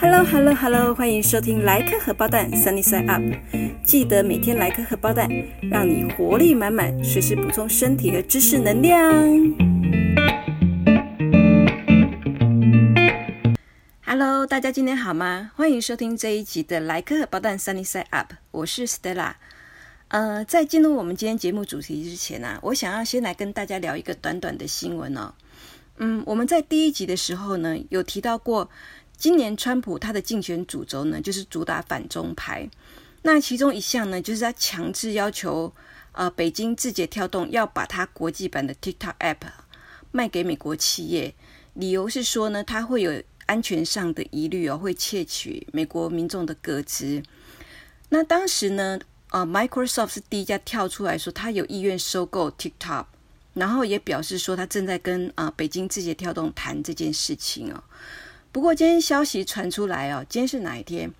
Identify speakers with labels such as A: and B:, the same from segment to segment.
A: Hello，Hello，Hello，欢迎收听莱克荷包蛋 Sunny Side Up，记得每天来颗荷包蛋，让你活力满满，随时补充身体和知识能量。Hello，大家今天好吗？欢迎收听这一集的莱克荷包蛋 Sunny Side Up，我是 Stella。呃，在进入我们今天节目主题之前呢，我想要先来跟大家聊一个短短的新闻哦。嗯，我们在第一集的时候呢，有提到过。今年川普他的竞选主轴呢，就是主打反中牌。那其中一项呢，就是他强制要求呃北京字节跳动要把它国际版的 TikTok App 卖给美国企业，理由是说呢，它会有安全上的疑虑哦，会窃取美国民众的个资。那当时呢，呃，Microsoft 是第一家跳出来说，他有意愿收购 TikTok，然后也表示说他正在跟啊北京字节跳动谈这件事情哦。不过今天消息传出来哦，今天是哪一天？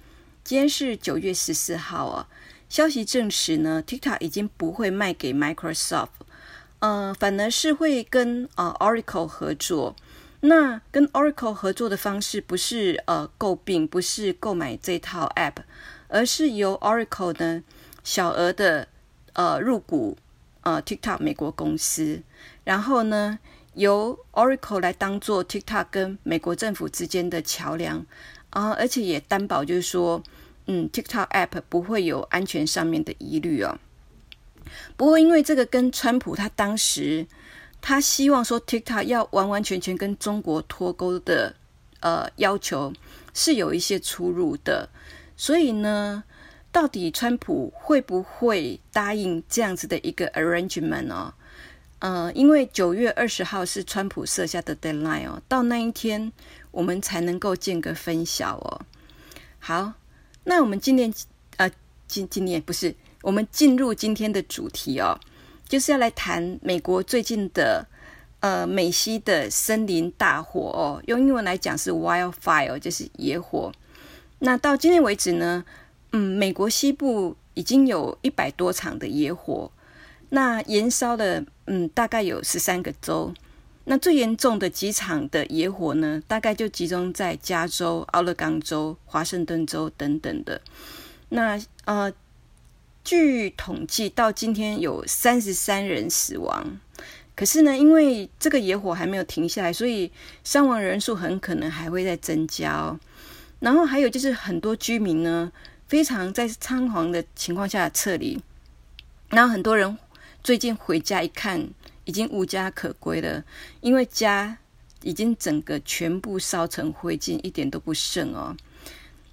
A: 今天是九月十四号哦。消息证实呢，TikTok 已经不会卖给 Microsoft，呃，反而是会跟呃 Oracle 合作。那跟 Oracle 合作的方式不是呃购并，不是购买这套 App，而是由 Oracle 呢小额的呃入股呃 TikTok 美国公司，然后呢。由 Oracle 来当做 TikTok 跟美国政府之间的桥梁啊，而且也担保就是说，嗯，TikTok App 不会有安全上面的疑虑哦。不过因为这个跟川普他当时他希望说 TikTok 要完完全全跟中国脱钩的呃要求是有一些出入的，所以呢，到底川普会不会答应这样子的一个 arrangement 哦？呃，因为九月二十号是川普设下的 deadline 哦，到那一天我们才能够见个分晓哦。好，那我们今天呃，今今年不是我们进入今天的主题哦，就是要来谈美国最近的呃美西的森林大火哦，用英文来讲是 wildfire，就是野火。那到今天为止呢，嗯，美国西部已经有一百多场的野火。那燃烧的，嗯，大概有十三个州。那最严重的几场的野火呢，大概就集中在加州、奥勒冈州、华盛顿州等等的。那呃，据统计，到今天有三十三人死亡。可是呢，因为这个野火还没有停下来，所以伤亡人数很可能还会再增加哦。然后还有就是很多居民呢，非常在仓皇的情况下撤离，然后很多人。最近回家一看，已经无家可归了，因为家已经整个全部烧成灰烬，一点都不剩哦。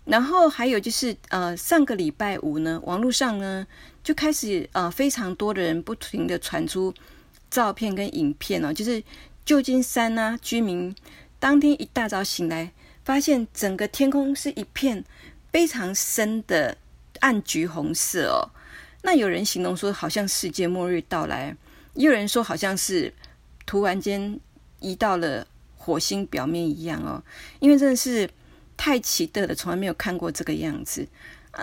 A: 然后还有就是，呃，上个礼拜五呢，网络上呢就开始呃非常多的人不停的传出照片跟影片哦，就是旧金山啊居民当天一大早醒来，发现整个天空是一片非常深的暗橘红色哦。那有人形容说，好像世界末日到来；也有人说，好像是突然间移到了火星表面一样哦。因为真的是太奇特了，从来没有看过这个样子。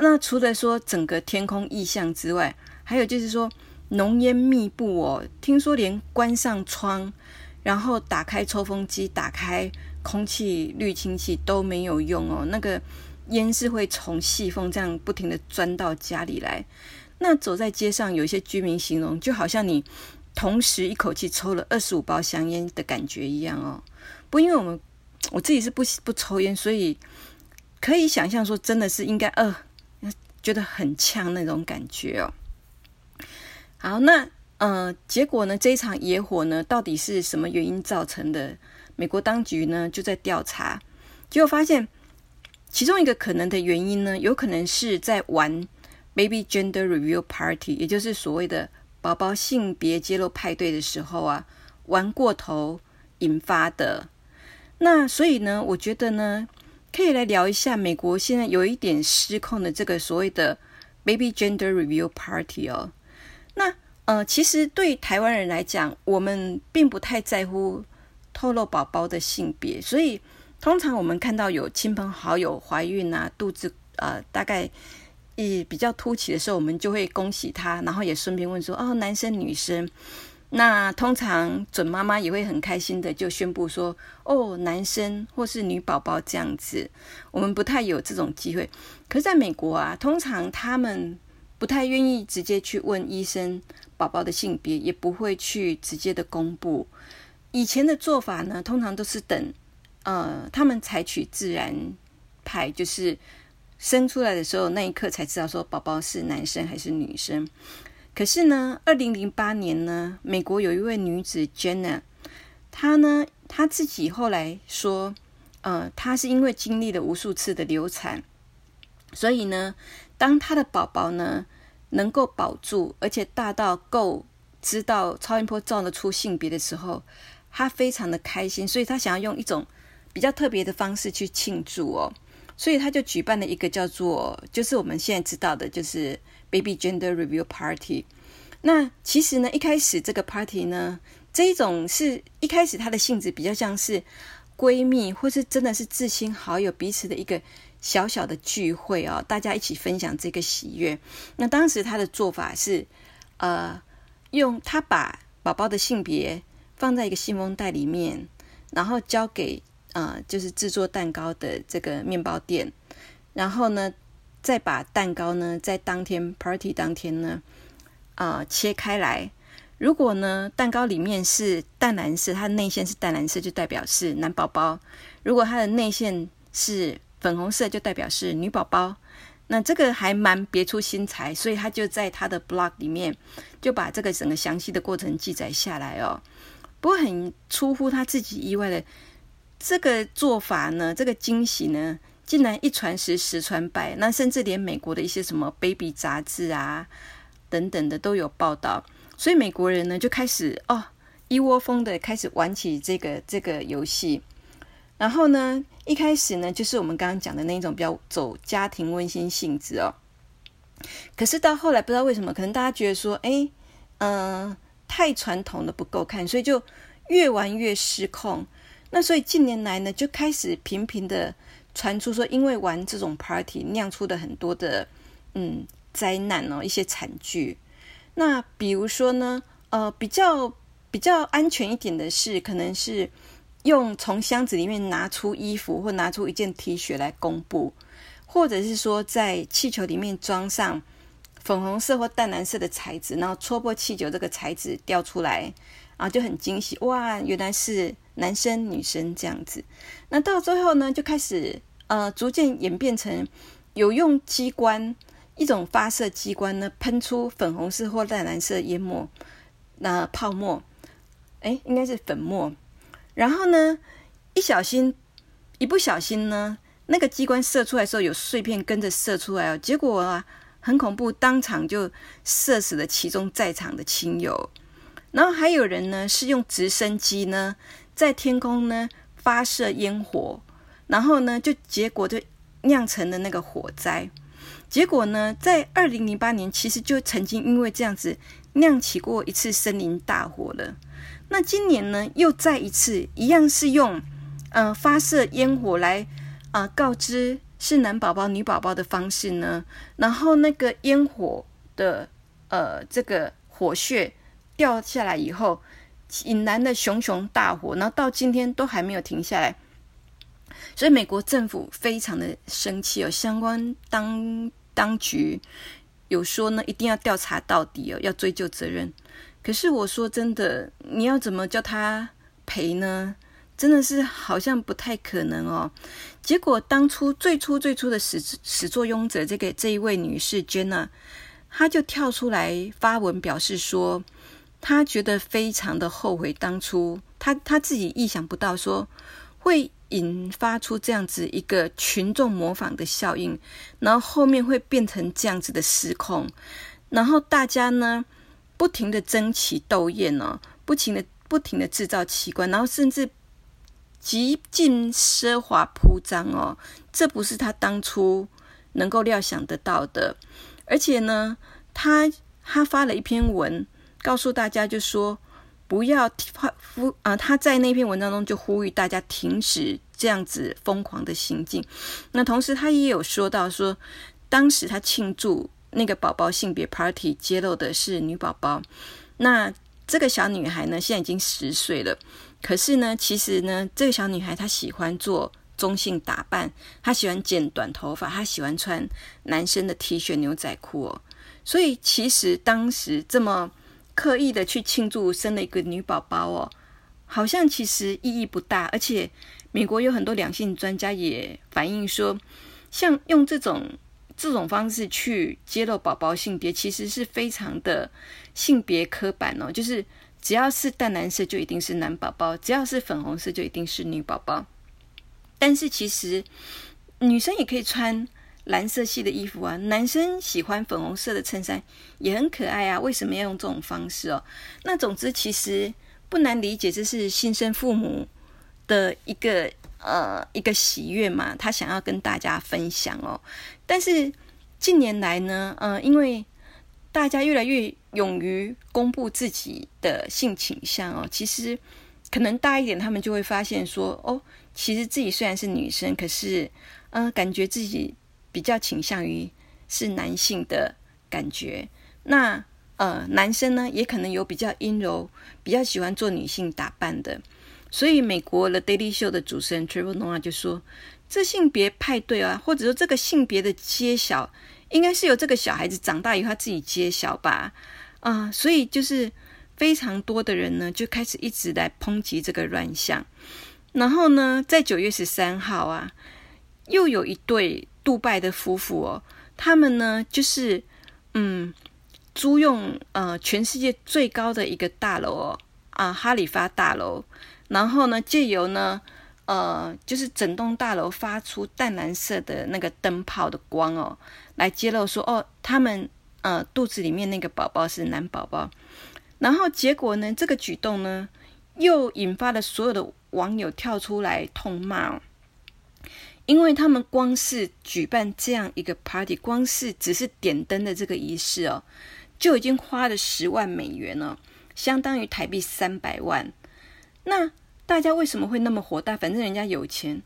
A: 那除了说整个天空异象之外，还有就是说浓烟密布哦。听说连关上窗，然后打开抽风机、打开空气滤清器都没有用哦。那个烟是会从细缝这样不停的钻到家里来。那走在街上，有一些居民形容，就好像你同时一口气抽了二十五包香烟的感觉一样哦。不，因为我们我自己是不不抽烟，所以可以想象说，真的是应该呃，觉得很呛那种感觉哦。好，那呃，结果呢，这一场野火呢，到底是什么原因造成的？美国当局呢就在调查，结果发现其中一个可能的原因呢，有可能是在玩。Baby Gender Reveal Party，也就是所谓的宝宝性别揭露派对的时候啊，玩过头引发的。那所以呢，我觉得呢，可以来聊一下美国现在有一点失控的这个所谓的 Baby Gender Reveal Party 哦。那呃，其实对台湾人来讲，我们并不太在乎透露宝宝的性别，所以通常我们看到有亲朋好友怀孕啊，肚子呃大概。以比较凸起的时候，我们就会恭喜他，然后也顺便问说：“哦，男生女生？”那通常准妈妈也会很开心的就宣布说：“哦，男生或是女宝宝这样子。”我们不太有这种机会。可是在美国啊，通常他们不太愿意直接去问医生宝宝的性别，也不会去直接的公布。以前的做法呢，通常都是等呃他们采取自然派，就是生出来的时候那一刻才知道说宝宝是男生还是女生。可是呢，二零零八年呢，美国有一位女子 Jenna，她呢，她自己后来说，呃，她是因为经历了无数次的流产，所以呢，当她的宝宝呢能够保住，而且大到够知道超音波照得出性别的时候，她非常的开心，所以她想要用一种比较特别的方式去庆祝哦，所以他就举办了一个叫做，就是我们现在知道的，就是。Baby Gender Review Party，那其实呢，一开始这个 party 呢，这一种是一开始它的性质比较像是闺蜜，或是真的是至亲好友彼此的一个小小的聚会哦，大家一起分享这个喜悦。那当时他的做法是，呃，用他把宝宝的性别放在一个信封袋里面，然后交给呃，就是制作蛋糕的这个面包店，然后呢。再把蛋糕呢，在当天 party 当天呢，啊切开来。如果呢蛋糕里面是淡蓝色，它的内馅是淡蓝色，就代表是男宝宝；如果它的内馅是粉红色，就代表是女宝宝。那这个还蛮别出心裁，所以他就在他的 blog 里面就把这个整个详细的过程记载下来哦。不过很出乎他自己意外的，这个做法呢，这个惊喜呢。竟然一传十，十传百，那甚至连美国的一些什么 baby 杂志啊等等的都有报道，所以美国人呢就开始哦一窝蜂的开始玩起这个这个游戏。然后呢，一开始呢就是我们刚刚讲的那种比较走家庭温馨性质哦。可是到后来不知道为什么，可能大家觉得说，哎，嗯，太传统的不够看，所以就越玩越失控。那所以近年来呢，就开始频频的。传出说，因为玩这种 party 酿出的很多的嗯灾难哦，一些惨剧。那比如说呢，呃，比较比较安全一点的是，可能是用从箱子里面拿出衣服或拿出一件 T 恤来公布，或者是说在气球里面装上粉红色或淡蓝色的材质，然后戳破气球这个材质掉出来，啊，就很惊喜哇，原来是男生女生这样子。那到最后呢，就开始。呃，逐渐演变成有用机关一种发射机关呢，喷出粉红色或淡蓝色烟膜，那泡沫，哎，应该是粉末。然后呢，一小心一不小心呢，那个机关射出来的时候，有碎片跟着射出来哦。结果啊，很恐怖，当场就射死了其中在场的亲友。然后还有人呢，是用直升机呢，在天空呢发射烟火。然后呢，就结果就酿成了那个火灾。结果呢，在二零零八年，其实就曾经因为这样子酿起过一次森林大火了。那今年呢，又再一次一样是用呃发射烟火来啊告知是男宝宝、女宝宝的方式呢。然后那个烟火的呃这个火穴掉下来以后，引燃了熊熊大火，然后到今天都还没有停下来。所以美国政府非常的生气哦，相关当当局有说呢，一定要调查到底哦，要追究责任。可是我说真的，你要怎么叫他赔呢？真的是好像不太可能哦。结果当初最初最初的始始作俑者这个这一位女士 Jenna，她就跳出来发文表示说，他觉得非常的后悔当初，他他自己意想不到说会。引发出这样子一个群众模仿的效应，然后后面会变成这样子的失控，然后大家呢不停的争奇斗艳哦，不停的不停的制造奇观，然后甚至极尽奢华铺张哦，这不是他当初能够料想得到的，而且呢，他他发了一篇文告诉大家，就说。不要呼啊！他在那篇文章中就呼吁大家停止这样子疯狂的行径。那同时，他也有说到说，当时他庆祝那个宝宝性别 party 揭露的是女宝宝。那这个小女孩呢，现在已经十岁了。可是呢，其实呢，这个小女孩她喜欢做中性打扮，她喜欢剪短头发，她喜欢穿男生的 T 恤、牛仔裤哦。所以其实当时这么刻意的去庆祝生了一个女宝宝哦，好像其实意义不大。而且美国有很多两性专家也反映说，像用这种这种方式去揭露宝宝性别，其实是非常的性别刻板哦，就是。只要是淡蓝色就一定是男宝宝，只要是粉红色就一定是女宝宝。但是其实女生也可以穿蓝色系的衣服啊，男生喜欢粉红色的衬衫也很可爱啊。为什么要用这种方式哦？那总之其实不难理解，这是新生父母的一个呃一个喜悦嘛，他想要跟大家分享哦。但是近年来呢，呃，因为大家越来越勇于公布自己的性倾向哦，其实可能大一点，他们就会发现说，哦，其实自己虽然是女生，可是，呃，感觉自己比较倾向于是男性的感觉。那呃，男生呢，也可能有比较阴柔，比较喜欢做女性打扮的。所以，美国的 Daily Show 的主持人 Trevor Noah 就说，这性别派对啊，或者说这个性别的揭晓。应该是由这个小孩子长大以后他自己揭晓吧，啊，所以就是非常多的人呢就开始一直来抨击这个乱象。然后呢，在九月十三号啊，又有一对杜拜的夫妇哦，他们呢就是嗯租用呃全世界最高的一个大楼哦啊哈里发大楼，然后呢借由呢呃就是整栋大楼发出淡蓝色的那个灯泡的光哦。来揭露说哦，他们呃肚子里面那个宝宝是男宝宝，然后结果呢，这个举动呢又引发了所有的网友跳出来痛骂，因为他们光是举办这样一个 party，光是只是点灯的这个仪式哦，就已经花了十万美元了，相当于台币三百万。那大家为什么会那么火大？反正人家有钱，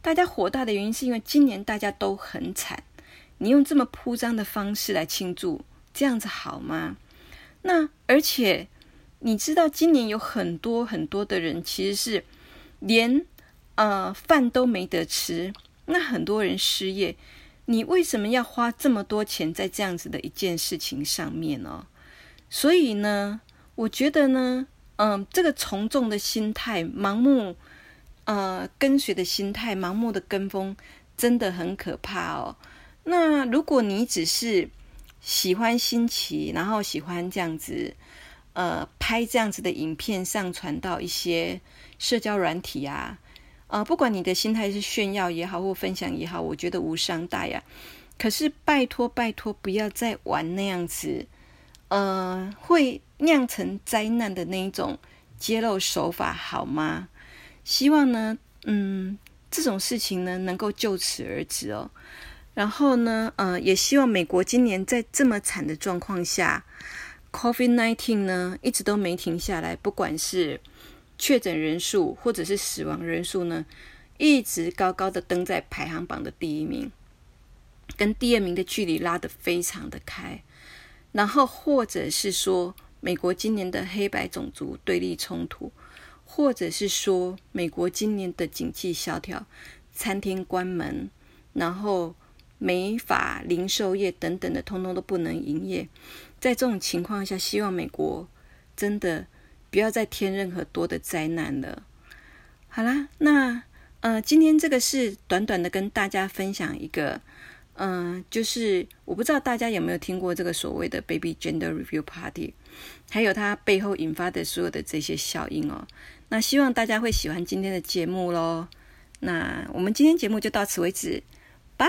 A: 大家火大的原因是因为今年大家都很惨。你用这么铺张的方式来庆祝，这样子好吗？那而且你知道，今年有很多很多的人其实是连呃饭都没得吃，那很多人失业。你为什么要花这么多钱在这样子的一件事情上面呢？所以呢，我觉得呢，嗯，这个从众的心态、盲目呃跟随的心态、盲目的跟风，真的很可怕哦。那如果你只是喜欢新奇，然后喜欢这样子，呃，拍这样子的影片上传到一些社交软体啊，呃，不管你的心态是炫耀也好，或分享也好，我觉得无伤大雅。可是拜托拜托，不要再玩那样子，呃，会酿成灾难的那一种揭露手法，好吗？希望呢，嗯，这种事情呢，能够就此而止哦。然后呢，呃，也希望美国今年在这么惨的状况下，Covid nineteen 呢一直都没停下来，不管是确诊人数或者是死亡人数呢，一直高高的登在排行榜的第一名，跟第二名的距离拉得非常的开。然后或者是说，美国今年的黑白种族对立冲突，或者是说，美国今年的经济萧条，餐厅关门，然后。美法、零售业等等的，通通都不能营业。在这种情况下，希望美国真的不要再添任何多的灾难了。好啦，那呃，今天这个是短短的跟大家分享一个，嗯，就是我不知道大家有没有听过这个所谓的 Baby Gender Review Party，还有它背后引发的所有的这些效应哦。那希望大家会喜欢今天的节目喽。那我们今天节目就到此为止，拜。